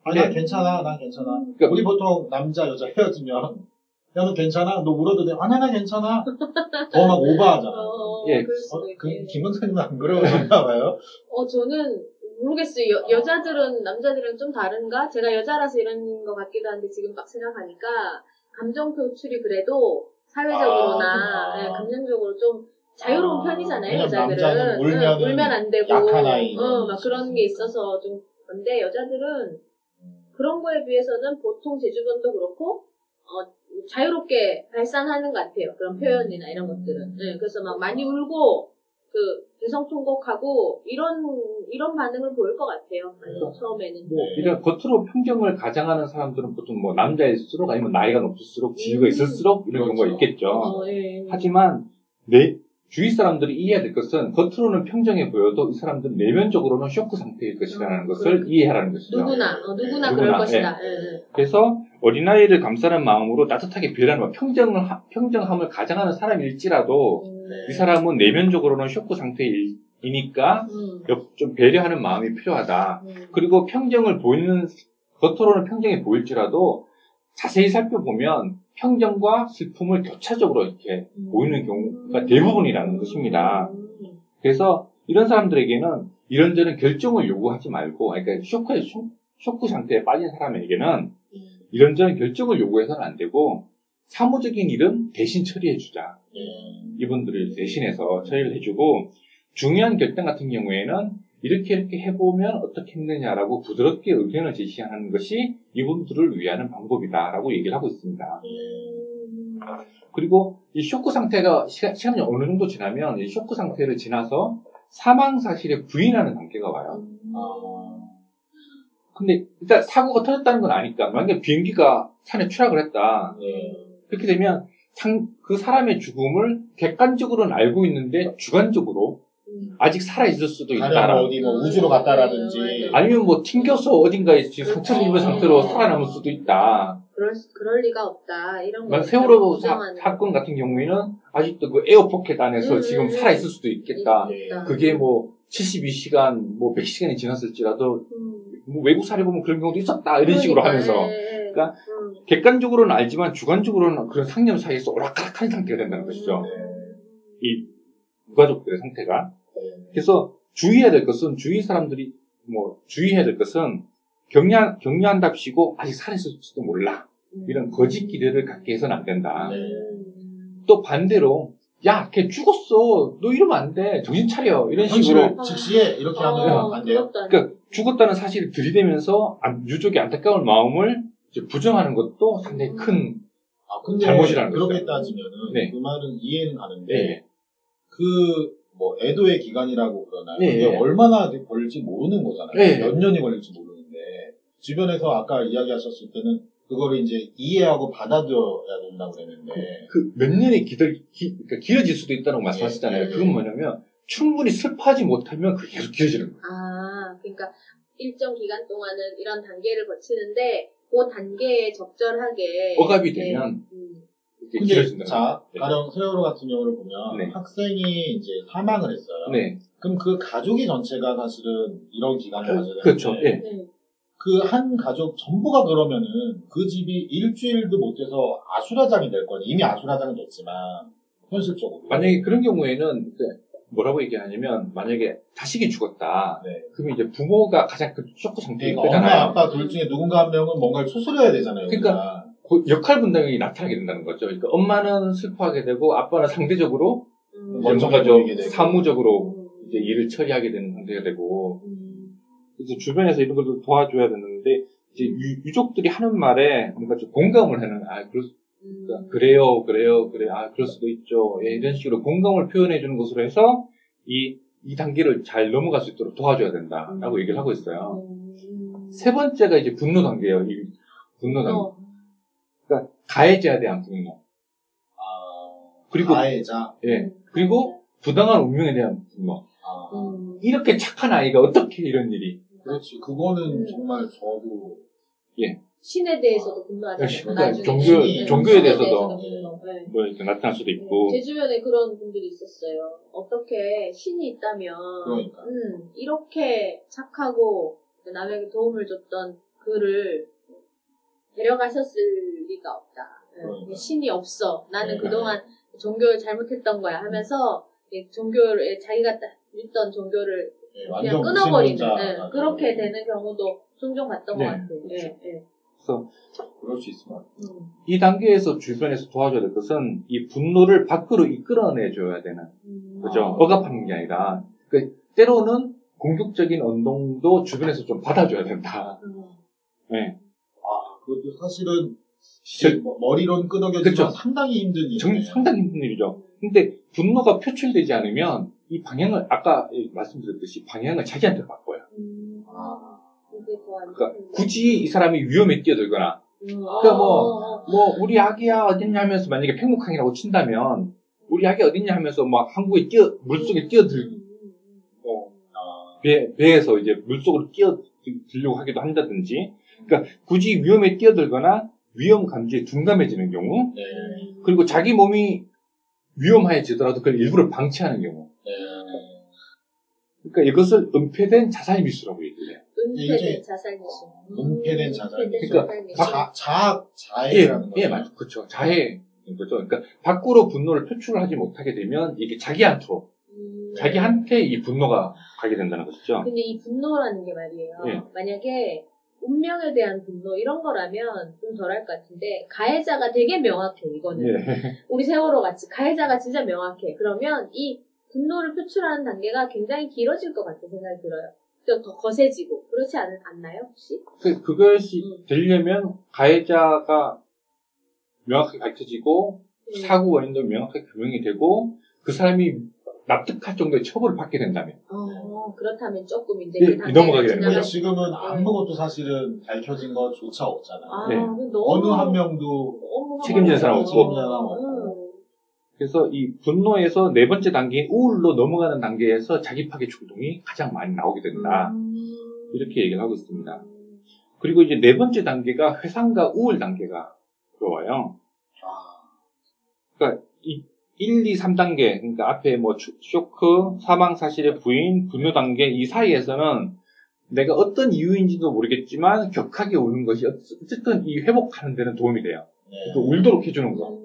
아니, 나 네. 괜찮아, 난 괜찮아. 그러니까 우리 보통 남자, 여자 헤어지면, 야, 너 괜찮아? 너 울어도 돼? 아니, 나 괜찮아. 더 막 오버하잖아. 어, 예. 그럴 어, 그, 있겠네. 김 원사님은 안 그러셨나 봐요? 어, 저는 모르겠어요. 여, 여자들은 남자들이랑 좀 다른가? 제가 여자라서 이런 것 같기도 한데 지금 딱 생각하니까 감정 표출이 그래도 사회적으로나 아, 예, 감정적으로 좀 자유로운 아, 편이잖아요, 여자들은. 남자는 울면은 응, 울면 안 되고. 어, 막 그런 게 있어서 좀 근데 여자들은 그런 거에 비해서는 보통 제 주변도 그렇고 어, 자유롭게 발산하는 것 같아요. 그런 표현이나 이런 것들은. 네, 그래서 막 많이 울고 그 대성 통곡하고 이런 이런 반응을 보일 것 같아요. 아니, 처음에는. 뭐 이런 겉으로 편견을 가장하는 사람들은 보통 뭐 남자일수록 아니면 나이가 높을수록 지위가 음. 있을수록 이런 그렇죠. 경우가 있겠죠. 어, 예. 하지만 내 주위 사람들이 이해해야 될 것은 겉으로는 평정해 보여도 이 사람들은 내면적으로는 쇼크 상태일 것이라는 음, 것을 그렇군요. 이해하라는 것이죠. 누구나 어, 누구나 누구나, 그럴 예. 것이다. 예, 예. 그래서 어린아이를 감싸는 마음으로 따뜻하게 배려하는 뭐 평정을 하- 평정함을 가장하는 사람일지라도 음, 이 사람은 내면적으로는 쇼크 상태이니까 음, 옆- 좀 배려하는 마음이 필요하다. 음. 그리고 평정을 보이는 겉으로는 평정이 보일지라도 자세히 살펴보면 평정과 슬픔을 교차적으로 이렇게 보이는 경우가 대부분이라는 것입니다. 음. 그래서 이런 사람들에게는 이런저런 결정을 요구하지 말고, 그러니까 쇼크에 쇼- 쇼크 상태에 빠진 사람에게는 이런저런 결정을 요구해서는 안 되고 사무적인 일은 대신 처리해주자. 이분들을 대신해서 처리를 해주고 중요한 결정 같은 경우에는 이렇게 이렇게 해보면 어떻게 했느냐라고 부드럽게 의견을 제시하는 것이 이분들을 위하는 방법이다라고 얘기를 하고 있습니다. 음. 그리고 이 쇼크 상태가 시간, 시간이 어느 정도 지나면 이 쇼크 상태를 지나서 사망 사실에 부인하는 단계가 와요. 아, 근데 일단 사고가 터졌다는 건 아니까 만약에 비행기가 산에 추락을 했다. 네. 그렇게 되면 상- 그 사람의 죽음을 객관적으로는 알고 있는데 주관적으로 음. 아직 살아 있을 수도 가령 있다. 뭐 어디 뭐 우주로 갔다라든지 음, 아니면 뭐 튕겨서 어딘가에 지금 상처를 입은. 상태로 살아남을 수도 있다. 그럴, 수- 그럴 리가 없다. 이런 거. 만 세월호 사, 사건 같은 경우에는 아직도 그 에어포켓 안에서 음, 지금 음, 살아 있을 수도 있겠다. 있다. 그게 뭐 72시간, 뭐 100시간이 지났을지라도 음. 뭐 외국 사례 보면 그런 경우도 있었다. 이런 식으로 그러니까, 하면서 예, 예. 그러니까 음. 객관적으로는 알지만 주관적으로는 그런 상념 사이에서 오락가락한 상태가 된다는 것이죠. 이 유가족들의 상태가. 그래서 주의해야 될 것은 주위 사람들이 뭐 주의해야 될 것은 격려 격려한답시고 아직 살아있을지도 몰라 이런 거짓 기대를 갖게 해서는 안 된다. 네. 음. 또 반대로 야, 걔 죽었어. 너 이러면 안 돼. 정신 차려. 이런 현실을 식으로 즉시에 이렇게 하면 어, 안 돼요? 그러니까 죽었다는 사실을 들이대면서 안- 유족의 안타까운 마음을 이제 부정하는 것도 상당히 큰 아, 근데 잘못이라는 그렇게 거죠. 따지면은 네. 그 말은 이해는 가는데 예. 그뭐 애도의 기간이라고 그러나요? 네. 그게 얼마나 걸릴지 모르는 거잖아요. 네. 몇 년이 걸릴지 모르는데 주변에서 아까 이야기하셨을 때는 그거를 이제 이해하고 받아들여야 된다고 그랬는데 그 몇 년이 기들, 기, 그러니까 길어질 수도 있다고 말씀하셨잖아요. 예. 그건 뭐냐면 충분히 슬퍼하지 못하면 그게 계속 길어지는 거예요. 아, 그러니까 일정 기간 동안은 이런 단계를 거치는데 그 단계에 적절하게 억압이 네. 되면 음. 이게 근데 자 거예요. 가령 세월호 같은 경우를 보면 네. 학생이 이제 사망을 했어요. 네. 그럼 그 가족이 전체가 사실은 이런 기간을 가져야 되는데 그렇죠. 예. 네. 그한 가족 전부가 그러면은 그 집이 일주일도 못 돼서 아수라장이 될 거니 이미 아수라장은 됐지만 현실적으로 만약에 그런 경우에는 뭐라고 얘기하냐면 만약에 자식이 죽었다. 네. 그러면 이제 부모가 가장 큰 쇼크 그러니까 엄마 거잖아요. 아빠 둘 중에 누군가 한 명은 뭔가를 추스려야 되잖아요. 그러니까. 그 역할 분담이 나타나게 된다는 거죠. 그러니까 엄마는 슬퍼하게 되고 아빠는 상대적으로 음. 먼저 뭔가 좀 보이게 되고. 사무적으로 음. 이제 일을 처리하게 되는 상태가 되고 음. 그래서 주변에서 이런 걸 좀 도와줘야 되는데 이제 유, 족들이 하는 말에 뭔가 좀 공감을 하는 아 그럴 수- 음. 그러니까 그래요 그래요 그래 아 그럴 수도 있죠 예, 이런 식으로 공감을 표현해 주는 것으로 해서 이 이 단계를 잘 넘어갈 수 있도록 도와줘야 된다라고 얘기를 하고 있어요. 음. 세 번째가 이제 분노 단계예요. 이 분노 단계. 또, 그러니까 가해자에 대한 분노. 아, 그리고 가해자. 예 그리고 부당한 운명에 대한 분노. 아, 음. 이렇게 착한 아이가 어떻게 이런 일이 그렇지. 그거는 음. 정말 저도 신에 대해서도 분노하잖아요. 그러니까 나중에. 종교- 네, 종교에 대해서도. 네. 뭐 이렇게 나타날 수도 있고 제 주변에 그런 분들이 있었어요. 어떻게 신이 있다면, 그러니까. 음, 이렇게 착하고 남에게 도움을 줬던 그를 데려가셨을 리가 없다. 네, 그러니까. 신이 없어. 나는 네. 그동안 종교를 잘못했던 거야 하면서 이 종교를 자기가 딱 믿던 종교를 예, 그냥 완전 끊어버리는. 네, 그렇게 되는 경우도 종종 봤던 네. 것 같아요. 예, 예. 그래서 그럴 수 있을 것 같아요. 음. 이 단계에서 주변에서 도와줘야 될 것은 이 분노를 밖으로 이끌어내줘야 되는 음. 그죠? 아. 억압하는 게 아니라 그 때로는 공격적인 언동도 주변에서 좀 받아줘야 된다. 음. 네. 아, 그것도 사실은 끄덕여지만 그쵸. 상당히 힘든 정- 일이에요. 상당히 힘든 일이죠. 근데 분노가 표출되지 않으면 이 방향을 아까 말씀드렸듯이 방향을 자기한테 바꿔요. 음. 아, 그러니까 굳이 이 사람이 위험에 뛰어들거나 그러니까 뭐, 뭐 우리 아기야 어딨냐 하면서 만약에 팽목항이라고 친다면 우리 아기 어딨냐 하면서 막 항구에 뛰어 물속에 뛰어들 뭐 아, 배, 배에서 이제 물속으로 뛰어들려고 하기도 한다든지 그러니까 굳이 위험에 뛰어들거나 위험 감지에 둔감해지는 경우 네, 그리고 자기 몸이 위험해지더라도 그걸 일부러 방치하는 경우 네. 그러니까 이것을 은폐된 자살 미수라고 얘기해요. 이제 은폐된 자살 미수. 은폐된 자살 미수. 그러니까 미수. 자, 자학, 예, 자해라는 거죠. 예, 맞죠. 그렇죠. 자해인 거죠. 그러니까 밖으로 분노를 표출을 하지 못하게 되면 이게 자기 한테로 음. 자기한테 이 분노가 가게 된다는 것이죠. 근데 이 분노라는 게 말이에요. 예. 만약에 운명에 대한 분노 이런 거라면 좀 덜할 것 같은데 가해자가 되게 명확해 이거는 예. 우리 세월호 같이 가해자가 진짜 명확해 그러면 이 분노를 표출하는 단계가 굉장히 길어질 것 같은 생각이 들어요. 또더 거세지고 그렇지 않, 않나요 혹시? 그, 그것이 음. 되려면 가해자가 명확하게 밝혀지고 음. 사고 원인도 명확하게 규명이 되고 그 사람이 납득할 정도의 처벌을 받게 된다면 어, 그렇다면 조금 이제 단계를 넘어가게 되는 거죠. 지금은 아무것도 사실은 밝혀진 것조차 없잖아요. 아, 네. 어느 한 명도 책임지는 사람 없고. 책임지는 사람 없고. 음. 그래서 이 분노에서 네 번째 단계인 우울로 넘어가는 단계에서 자기 파괴 충동이 가장 많이 나오게 된다. 음. 이렇게 얘기를 하고 있습니다. 그리고 이제 네 번째 단계가 회상과 우울 단계가 들어와요. 그러니까 이 1, 2, 3단계, 그러니까 앞에 뭐 추- 쇼크, 사망 사실의 부인, 분노 단계 이 사이에서는 내가 어떤 이유인지도 모르겠지만 격하게 우는 것이 어쨌든 이 회복하는 데는 도움이 돼요. 네. 그 울도록 해주는 거.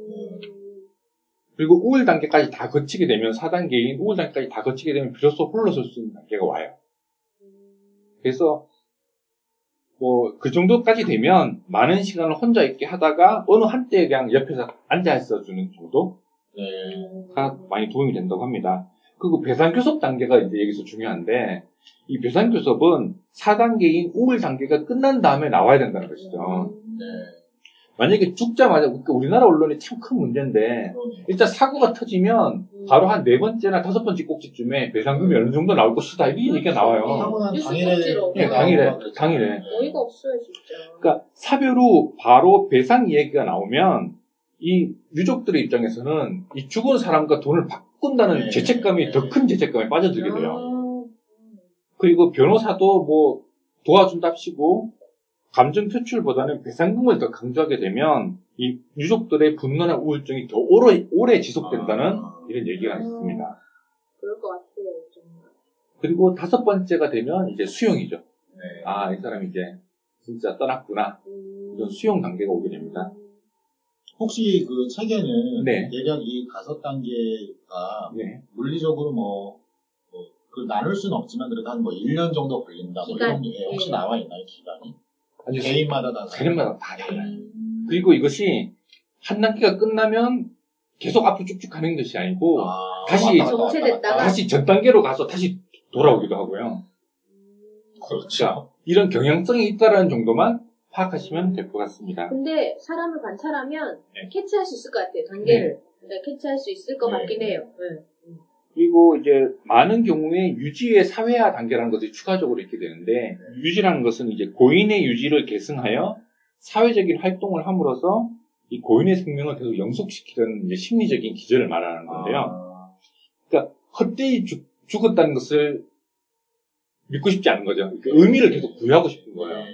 음. 그리고 우울 단계까지 다 거치게 되면 4단계인 우울 단계까지 다 거치게 되면 비로소 홀로 설 수 있는 단계가 와요. 그래서 뭐 그 정도까지 되면 많은 시간을 혼자 있게 하다가 어느 한때 그냥 옆에서 앉아 있어 주는 정도가 네. 많이 도움이 된다고 합니다. 그리고 배상교섭 단계가 이제 여기서 중요한데 이 배상교섭은 4단계인 우울 단계가 끝난 다음에 나와야 된다는 것이죠. 네. 만약에 죽자마자 우리나라 언론이 참 큰 문제인데. 일단 사고가 터지면 바로 한 네 번째나 다섯 번째 꼭지쯤에 배상금이 어느 정도 나올 것이다 이런 얘기가 나와요. 당일에. 예, 당일에, 당일에. 어이가 없어요 진짜. 그러니까 사별 후 바로 배상 이야기가 나오면 이 유족들의 입장에서는 이 죽은 사람과 돈을 바꾼다는 네. 죄책감이 네. 더큰 죄책감에 빠져들게 돼요. 아, 그리고 변호사도 뭐 도와준답시고 감정 표출보다는 배상금을 더 강조하게 되면 이 유족들의 분노나 우울증이 더 오래, 오래 지속된다는 아. 이런 얘기가 있습니다. 그럴 것 같아요. 좀. 그리고 다섯 번째가 되면 이제 수용이죠. 네. 아, 이 사람이 이제 진짜 떠났구나. 음. 이런 수용 단계가 오게 됩니다. 혹시 그 책에는 네. 대략 이 다섯 단계가 네. 물리적으로 뭐, 뭐, 그 나눌 수는 없지만 그래도 한 뭐 1년 정도 걸린다. 뭐 기간, 이런 게 혹시 예. 나와 있나요, 기간이? 아주 개인마다 다 개인마다 다 달라요. 음. 그리고 이것이 한 단계가 끝나면 계속 앞으로 쭉쭉 가는 것이 아니고 아, 다시 왔다 정체됐다가. 다시 전 단계로 가서 다시 돌아오기도 하고요. 그렇죠. 자, 이런 경향성이 있다는 정도만 파악하시면 될 것 같습니다. 근데 사람을 관찰하면 네. 캐치할 수 있을 것 같아요. 단계를. 네, 캐치할 수 있을 것 네. 같긴 해요. 네. 그리고 이제 많은 경우에 유지의 사회화 단계라는 것이 추가적으로 있게 되는데 유지라는 것은 이제 고인의 유지를 계승하여 사회적인 활동을 함으로써 이 고인의 생명을 계속 영속시키는 이제 심리적인 기절을 말하는 건데요. 아, 그러니까 헛되이 죽, 죽었다는 것을 믿고 싶지 않은 거죠. 그 의미를 계속 부여하고 싶은 거예요.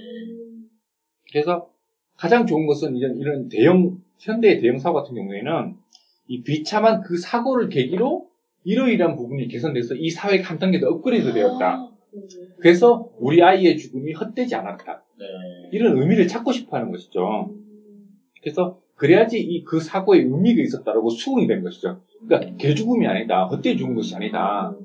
그래서 가장 좋은 것은 이런, 이런 대형 현대의 대형 사고 같은 경우에는 이 비참한 그 사고를 계기로 이러이러한 부분이 개선돼서 이 사회가 한 단계 더 업그레이드 되었다. 음. 그래서 우리 아이의 죽음이 헛되지 않았다. 네. 이런 의미를 찾고 싶어 하는 것이죠. 그래서 그래야지 이 그 사고에 의미가 있었다라고 수긍이 된 것이죠. 그러니까 개 죽음이 아니다. 헛되이 죽은 것이 아니다.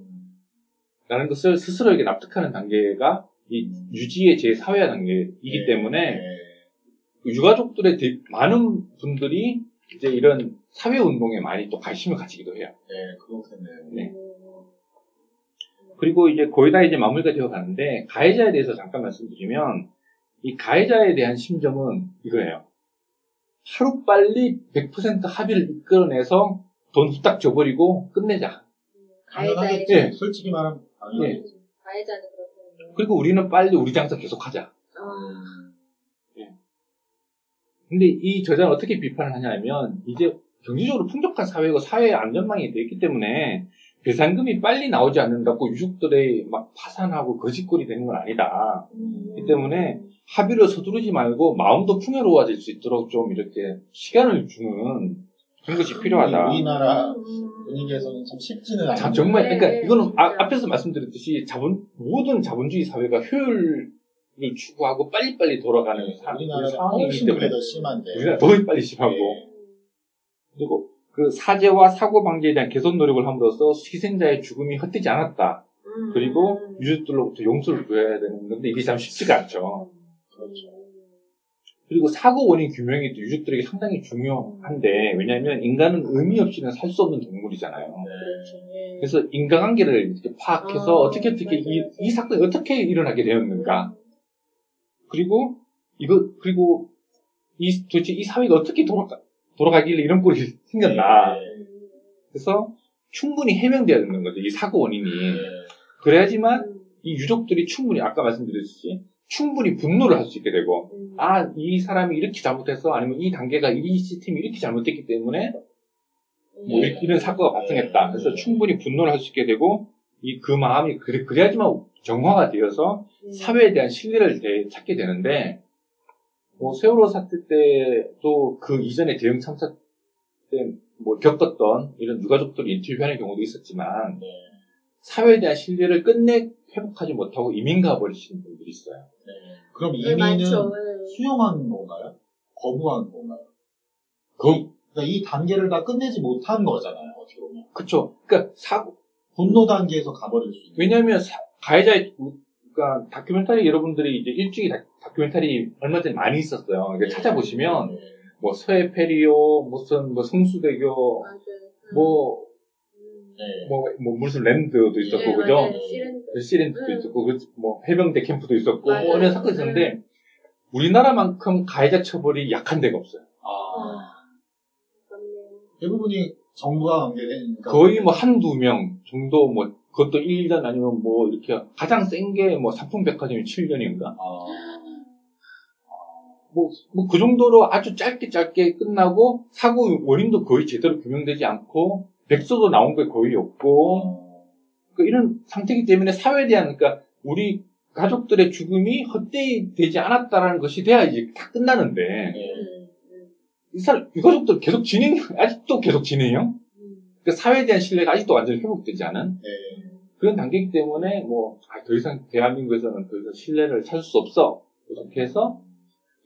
라는 것을 스스로에게 납득하는 단계가 이 유지의 제 사회화 단계이기 네. 때문에 네. 유가족들의 대- 많은 분들이 이제 이런 사회 운동에 많이 또 관심을 가지기도 해요. 네, 그렇겠네요. 네. 그리고 이제 거의 다 이제 마무리가 되어 가는데 가해자에 대해서 잠깐 말씀드리면 이 가해자에 대한 심정은 이거예요. 하루 빨리 100% 합의를 이끌어내서 돈 후딱 줘버리고 끝내자. 가해자의 예. 네, 솔직히 말하면 당연하겠죠. 가해자는 그렇군요. 그리고 우리는 빨리 우리 장사 계속하자. 아, 근데 이 저자는 어떻게 비판을 하냐면 이제 경제적으로 풍족한 사회고 사회 안전망이 돼 있기 때문에 배상금이 빨리 나오지 않는다고 유족들의 막 파산하고 거짓골이 되는 건 아니다. 이 때문에 합의를 서두르지 말고 마음도 풍요로워질 수 있도록 좀 이렇게 시간을 주는 그런 것이 필요하다. 우리나라 분위기에서는 참 쉽지는 않아요. 자, 정말 네, 그러니까 네, 이거는 아-. 앞에서 말씀드렸듯이 자본 모든 자본주의 사회가 효율 을 추구하고 빨리빨리 돌아가는 사- 우리나라는 상황이기 때문에 더 심한데. 우리나라 더 빨리 심하고 네. 그리고 그 사죄와 사고 방지에 대한 개선 노력을 함으로써 희생자의 죽음이 헛되지 않았다. 음. 그리고 유족들로부터 용서를 구해야 되는 건데 이게 참 쉽지가 않죠. 그렇죠. 그리고 사고 원인 규명이 또 유족들에게 상당히 중요한데 왜냐하면 인간은 의미 없이는 살 수 없는 동물이잖아요. 예. 그래서 인과관계를 이렇게 파악해서 아, 어떻게 어떻게 이. 이 사건이 어떻게 일어나게 되었는가. 그리고 이거 그리고 이 도대체 이 사회가 어떻게 돌아가 돌아가길래 이런 꼴이 생겼나. 네. 그래서 충분히 해명돼야 되는 거죠. 이 사고 원인이. 네. 그래야지만 음. 이 유족들이 충분히 아까 말씀드렸듯이 충분히 분노를 할 수 있게 되고 음. 아이 사람이 이렇게 잘못해서 아니면 이 단계가 이 시스템이 이렇게 잘못됐기 때문에 뭐 이런 사고가 발생했다. 그래서 충분히 분노를 할 수 있게 되고 이 그 마음이 그래, 그래야지만 정화가 되어서 음. 사회에 대한 신뢰를 되- 찾게 되는데 뭐 세월호 사태 때도 그 이전에 대응 참사 때 뭐 겪었던 이런 유가족들이 인터뷰하는 경우도 있었지만 네. 사회에 대한 신뢰를 끝내 회복하지 못하고 이민 가버리시는 분들이 있어요. 네. 그럼 네, 이민은. 예. 수용한 건가요? 거부한 건가요? 그 그러니까 이 단계를 다 끝내지 못한 거잖아요. 어떻게 보면 그쵸. 그러니까 사고 분노 단계에서 가버릴 수 있는. 왜냐하면 사- 가해자의 그러니까 다큐멘터리 여러분들이 이제 일주기 다, 다큐멘터리 얼마 전에 많이 있었어요. 이게 찾아보시면 네. 뭐 서해 페리오 무슨 뭐 성수대교 맞아요. 뭐 음. 네. 뭐, 뭐 무슨 랜드도 있었고 네, 그죠? 시랜드. 시렌트도 음. 있었고 그 뭐 해병대 캠프도 있었고 맞아요. 뭐 이런 사건이 있었는데 우리나라만큼 가해자 처벌이 약한 데가 없어요. 아, 그렇네요. 대부분이 정부와 관계된. 거의 뭐 한두 명 정도 뭐 그것도 1년 아니면 뭐 이렇게 가장 센 게 뭐 삼풍백화점이 7년인가? 아, 뭐, 뭐, 그 정도로 아주 짧게 짧게 끝나고, 사고 원인도 거의 제대로 규명되지 않고, 백서도 나온 게 거의 없고, 어, 그 이런 상태이기 때문에 사회에 대한, 그러니까, 우리 가족들의 죽음이 헛되이 되지 않았다라는 것이 돼야 이제 다 끝나는데, 네. 이 사람, 이 가족들 계속 진행, 아직도 계속 진행형? 음. 그 사회에 대한 신뢰가 아직도 완전히 회복되지 않은 네. 그런 단계이기 때문에, 뭐, 아, 더 이상 대한민국에서는 더 이상 신뢰를 찾을 수 없어. 이렇게 해서,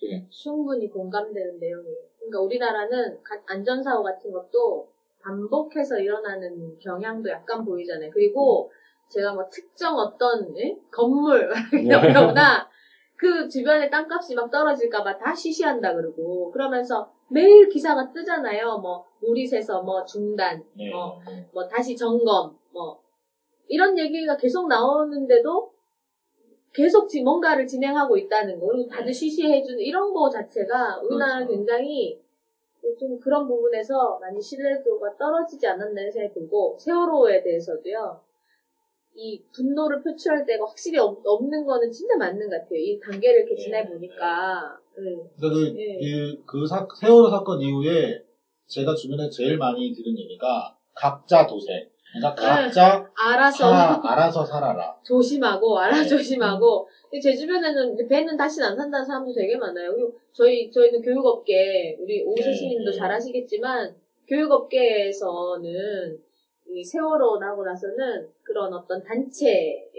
예, 충분히 공감되는 내용이에요. 그러니까 우리나라는 가- 안전사고 같은 것도 반복해서 일어나는 경향도 약간 보이잖아요. 그리고 제가 뭐 특정 어떤 예? 건물 이러거나 그 주변에 땅값이 막 떨어질까봐 다 시시한다 그러고 그러면서 매일 기사가 뜨잖아요. 뭐 새서 뭐 중단, 네. 뭐, 뭐 다시 점검, 뭐 이런 얘기가 계속 나오는데도 계속 지 뭔가를 진행하고 있다는 거, 그리고 다들 시시해주는 이런 거 자체가 우리나라는 그렇죠. 굉장히 좀 그런 부분에서 많이 신뢰도가 떨어지지 않았나 생각이 들고 세월호에 대해서도요. 이 분노를 표출할 때가 확실히 없, 는 거는 진짜 맞는 것 같아요. 이 단계를 이렇게 네. 지나보니까. 네. 그러니까 그, 예. 그, 그 사, 세월호 사건 이후에 제가 주변에 제일 많이 들은 얘기가 각자 도생. 그러니까 네. 각자 알아서 살아, 알아서 살아라. 조심하고 알아 네. 조심하고 근데 제 주변에는 이제 배는 다시는 안 산다는 사람도 되게 많아요. 그리고 저희 저희는 교육업계 우리 오세시님도 네. 잘 아시겠지만 교육업계에서는 이 세월호 나고 나서는 그런 어떤 단체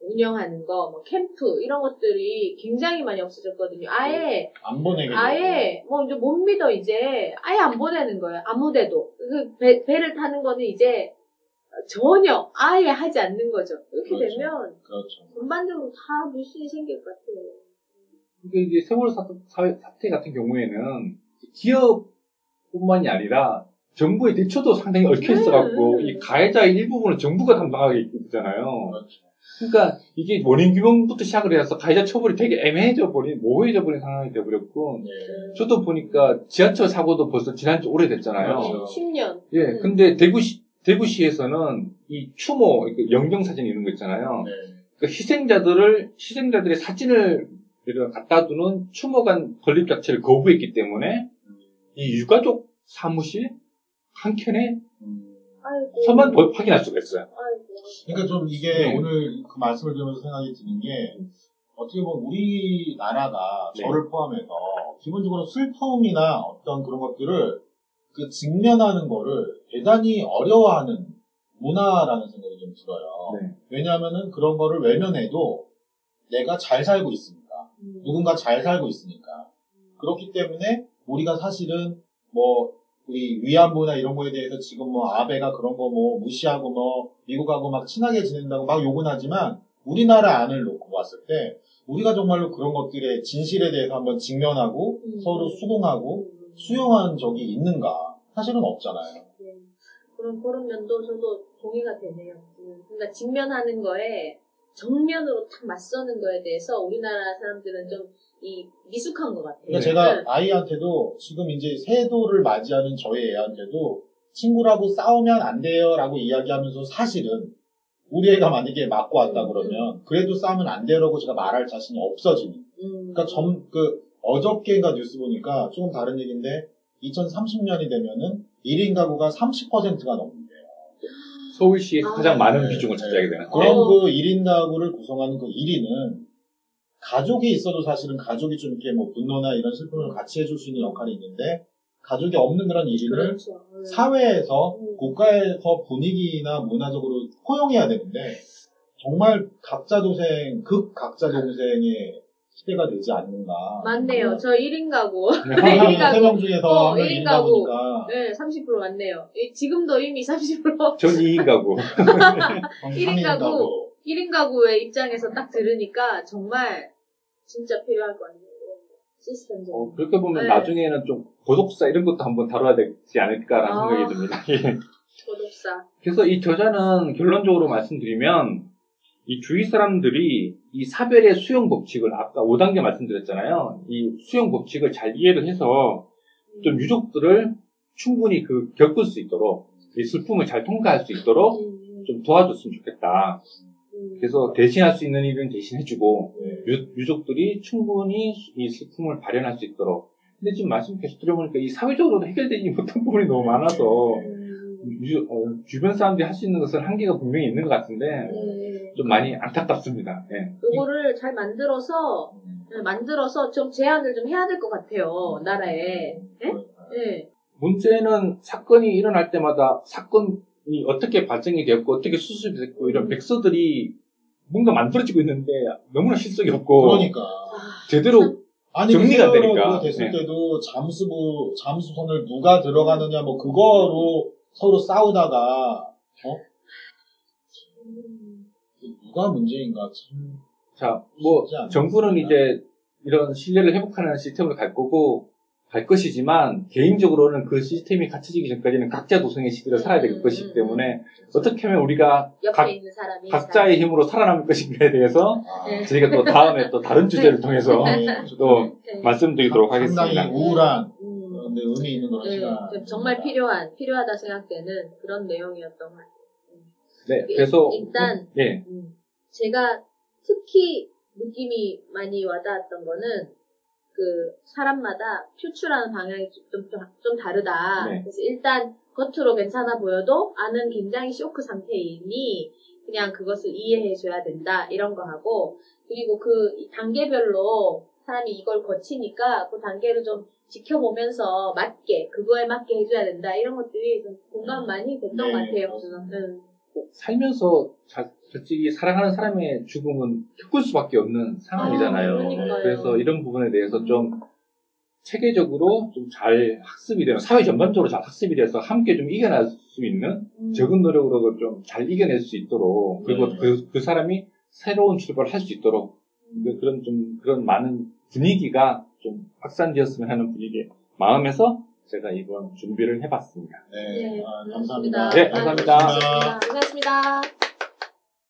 운영하는 거, 뭐 캠프 이런 것들이 굉장히 많이 없어졌거든요. 아예 안 보내게. 아예 뭐 이제 못 믿어 이제 아예 안 보내는 거예요. 아무데도 그 배, 배를 타는 거는 이제 전혀 아예 하지 않는 거죠. 이렇게 그렇죠. 되면 그렇죠. 전반적으로 다 불신이 생길 것 같아요. 그러니까 이게 세월 사, 사- 사태 같은 경우에는 기업뿐만이 아니라 정부의 대처도 상당히 얽혀 있어갖고 음. 이 가해자의 일부분을 정부가 담당하게 되잖아요. 그렇죠. 그러니까 이게 원인 규명부터 시작을 해서 가해자 처벌이 되게 애매해져 버린 모호해져 버린 상황이 돼버렸고 네. 저도 보니까 지하철 사고도 벌써 지난 지 오래됐잖아요. 그렇죠. 10년. 예, 음. 근데 대구시 대구시에서는 이 추모 그 영정 사진 이런 거 있잖아요. 네. 그 희생자들을 희생자들의 사진을 갖다 두는 추모관 건립 자체를 거부했기 때문에 이 유가족 사무실 한 켠에 음. 아이고. 서만 보- 확인할 수가 있어요. 아이고. 그러니까 좀 이게 네. 오늘 그 말씀을 들으면서 생각이 드는 게 어떻게 보면 우리나라가 네. 저를 포함해서 기본적으로 슬퍼움이나 어떤 그런 것들을 그 직면하는 거를 대단히 어려워하는 문화라는 생각이 좀 들어요. 네. 왜냐하면은 그런 거를 외면해도 내가 잘 살고 있으니까 음. 누군가 잘 살고 있으니까 그렇기 때문에 우리가 사실은 뭐 우리 위안부나 이런 거에 대해서 지금 뭐 아베가 그런 거 뭐 무시하고 뭐 미국하고 막 친하게 지낸다고 막 욕은 하지만 우리나라 안을 놓고 봤을 때 우리가 정말로 그런 것들의 진실에 대해서 한번 직면하고 음. 서로 수긍하고 음. 수용한 적이 있는가? 사실은 없잖아요. 네. 그런, 그런 면도 저도 동의가 되네요. 음, 그러니까 직면하는 거에 정면으로 딱 맞서는 거에 대해서 우리나라 사람들은 좀 이 미숙한 것 같아요. 그러니까 제가 네. 아이한테도 지금 이제 새해도를 맞이하는 저희 애한테도 친구라고 싸우면 안 돼요라고 이야기하면서 사실은 우리 애가 만약에 맞고 왔다 음, 그러면 그래도 싸우면 안 돼요라고 제가 말할 자신이 없어지는. 음. 그러니까 점, 그 어저께인가 뉴스 보니까 조금 다른 얘기인데 2030년이 되면은 1인 가구가 30%가 넘는데요. 서울시에서 아, 가장 많은 네, 비중을 네. 차지하게 되는. 그럼 어. 그 1인 가구를 구성하는 그 1인은 가족이 있어도 사실은 가족이 좀 이렇게 뭐 분노나 이런 슬픔을 같이 해줄 수 있는 역할이 있는데 가족이 없는 그런 1인을 그렇죠. 음. 사회에서 음. 국가에서 분위기나 문화적으로 포용해야 되는데 정말 각자 동생 극 각자 동생의 시대가 되지 않는가 맞네요. 저 1인 가구. 네. 일인 가구. 세명 중에서 어, 한명 일인 1인 가구. 가구니까 네, 30% 맞네요. 이- 지금도 이미 30%. 전 2인 가구. 1인 가구. 1인 가구의 입장에서 딱 들으니까 정말 진짜 필요할 것 같네요. 시스템적으로. 어, 그렇게 보면 네. 나중에는 좀 고독사 이런 것도 한번 다뤄야 되지 않을까라는 아. 생각이 듭니다. 예. 고독사. 그래서 이 저자는 결론적으로 말씀드리면 이 주위 사람들이 이 사별의 수용 법칙을 아까 5단계 말씀드렸잖아요. 이 수용 법칙을 잘 이해를 해서 좀 유족들을 충분히 그 겪을 수 있도록 이 슬픔을 잘 통과할 수 있도록 음, 좀 도와줬으면 좋겠다. 음. 그래서 대신할 수 있는 일은 대신해주고 네. 유, 족들이 충분히 이 슬픔을 발현할 수 있도록. 근데 지금 말씀 계속 들어보니까 이 사회적으로 해결되지 못한 부분이 너무 많아서 음, 유- 어, 주변 사람들이 할 수 있는 것은 한계가 분명히 있는 것 같은데 음. 좀 많이 안타깝습니다. 예. 요거를 잘 만들어서 음. 네, 만들어서 좀 제한을 좀 해야 될 것 같아요 나라에. 네? 네. 문제는 사건이 일어날 때마다 사건이 어떻게 발생이 되었고 어떻게 수습이 됐고 이런 백서들이 뭔가 만들어지고 있는데 너무나 실속이 없고 그러니까 제대로 아니 정리가 되니까. 됐을 네. 때도 잠수부 잠수선을 누가 들어가느냐 뭐 그거로 서로 싸우다가 어 음. 누가 문제인가 참 자, 뭐. 정부는 이제 이런 신뢰를 회복하는 시스템으로 갈 거고 갈 것이지만 개인적으로는 그 시스템이 갖춰지기 전까지는 각자 도생의 시대를 살아야 될 음, 것이기 음, 때문에 어떻게 하면 우리가 옆에 각, 있는 사람이 각자의 힘으로 살아남을 것인가에 대해서 아, 네. 저희가 또 다음에 또 다른 주제를 통해서 네, 또 네. 말씀드리도록 상당히 하겠습니다. 우울한 음. 그런데 의미 있는 그런 네, 시간 정말 필요한 필요하다 생각되는 그런 내용이었던 것 같아요. 네, 그래서 일단 예, 음, 제가 특히 느낌이 많이 와닿았던 거는 그 사람마다 표출하는 방향이 좀, 좀, 좀 다르다. 네. 그래서 일단 겉으로 괜찮아 보여도 안은 굉장히 쇼크 상태이니 그냥 그것을 이해해줘야 된다. 이런 거 하고 그리고 그 단계별로 사람이 이걸 거치니까 그 단계를 좀 지켜보면서 맞게 그거에 맞게 해줘야 된다. 이런 것들이 좀 공감 많이 됐던 네, 것 같아요. 그렇습니다. 음. 살면서 자, 솔직히 사랑하는 사람의 죽음은 겪을 수밖에 없는 상황이잖아요. 아. 그래서 이런 부분에 대해서 좀 체계적으로 좀 잘 학습이 되는 사회 전반적으로 잘 학습이 돼서 함께 좀 이겨낼 수 있는 음. 적은 노력으로 좀 잘 이겨낼 수 있도록 그리고 네. 그, 그 사람이 새로운 출발을 할 수 있도록 그- 그런 좀 그런 많은 분위기가 좀 확산되었으면 하는 분위기 마음에서 제가 이번 준비를 해봤습니다. 네, 예, 아, 고맙습니다. 감사합니다. 네, 감사합니다. 고맙습니다. 고생하셨습니다.